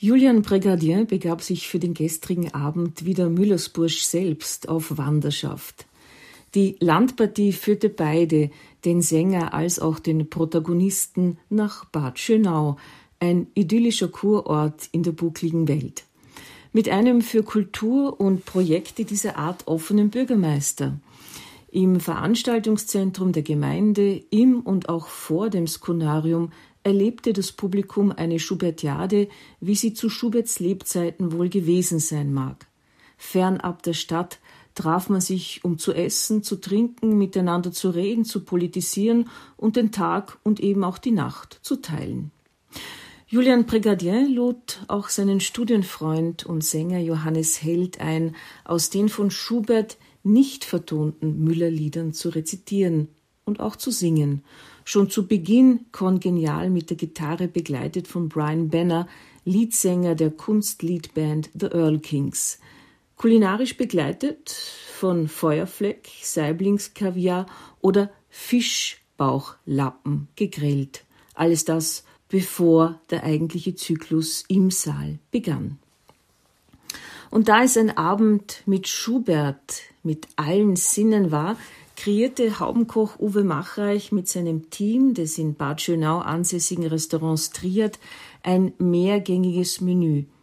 Julian Brigadier begab sich für den gestrigen Abend wie der Müllersbursch selbst auf Wanderschaft. Die Landpartie führte beide, den Sänger als auch den Protagonisten, nach Bad Schönau, ein idyllischer Kurort in der buckligen Welt. Mit einem für Kultur und Projekte dieser Art offenen Bürgermeister. Im Veranstaltungszentrum der Gemeinde, im und auch vor dem Skonarium erlebte das Publikum eine Schubertiade, wie sie zu Schuberts Lebzeiten wohl gewesen sein mag. Fernab der Stadt traf man sich, um zu essen, zu trinken, miteinander zu reden, zu politisieren und den Tag und eben auch die Nacht zu teilen. Julian Brigadier lud auch seinen Studienfreund und Sänger Johannes Held ein, aus den von Schubert nicht vertonten Müllerliedern zu rezitieren und auch zu singen. Schon zu Beginn kongenial mit der Gitarre begleitet von Brian Benner, Leadsänger der Kunstliedband The Earl Kings – Kulinarisch begleitet von Feuerfleck, Saiblingskaviar oder Fischbauchlappen gegrillt. Alles das, bevor der eigentliche Zyklus im Saal begann. Und da es ein Abend mit Schubert, mit allen Sinnen war, kreierte Haubenkoch Uwe Machreich mit seinem Team des in Bad Schönau ansässigen Restaurants Triad ein mehrgängiges Menü –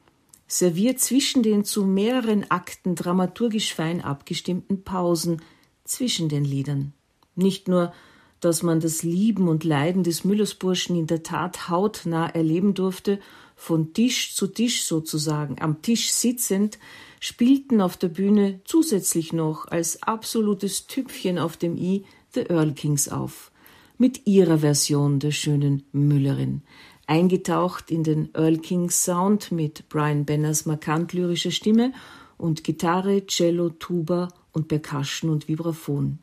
serviert zwischen den zu mehreren Akten dramaturgisch fein abgestimmten Pausen zwischen den Liedern. Nicht nur, dass man das Lieben und Leiden des Müllersburschen in der Tat hautnah erleben durfte, von Tisch zu Tisch sozusagen, am Tisch sitzend, spielten auf der Bühne zusätzlich noch als absolutes Tüpfchen auf dem i The Earl Kings auf, mit ihrer Version der schönen Müllerin, eingetaucht in den Earl Kings Sound mit Brian Benners markant lyrischer Stimme und Gitarre, Cello, Tuba und Percussion und Vibraphon.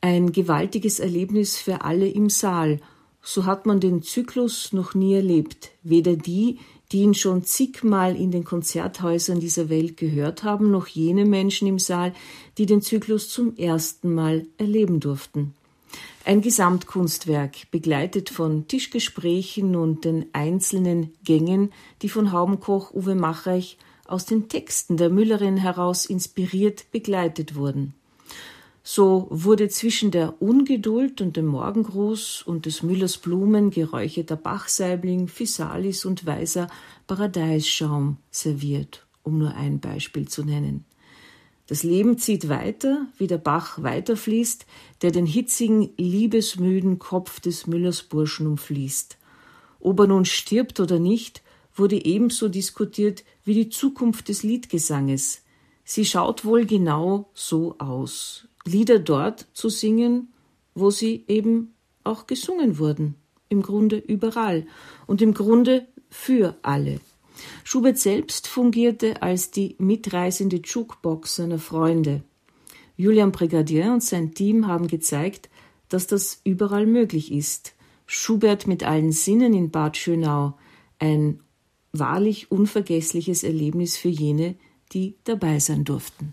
Ein gewaltiges Erlebnis für alle im Saal. So hat man den Zyklus noch nie erlebt. Weder die, die ihn schon zigmal in den Konzerthäusern dieser Welt gehört haben, noch jene Menschen im Saal, die den Zyklus zum ersten Mal erleben durften. Ein Gesamtkunstwerk, begleitet von Tischgesprächen und den einzelnen Gängen, die von Haubenkoch Uwe Machreich aus den Texten der Müllerin heraus inspiriert begleitet wurden. So wurde zwischen der Ungeduld und dem Morgengruß und des Müllers Blumen geräucherter Bachsaibling, Physalis und weißer Paradeisschaum serviert, um nur ein Beispiel zu nennen. Das Leben zieht weiter, wie der Bach weiterfließt, der den hitzigen, liebesmüden Kopf des Müllersburschen umfließt. Ob er nun stirbt oder nicht, wurde ebenso diskutiert wie die Zukunft des Liedgesanges. Sie schaut wohl genau so aus. Lieder dort zu singen, wo sie eben auch gesungen wurden. Im Grunde überall und im Grunde für alle. Schubert selbst fungierte als die mitreisende Jukebox seiner Freunde. Julian Brigadier und sein Team haben gezeigt, dass das überall möglich ist. Schubert mit allen Sinnen in Bad Schönau, ein wahrlich unvergessliches Erlebnis für jene, die dabei sein durften.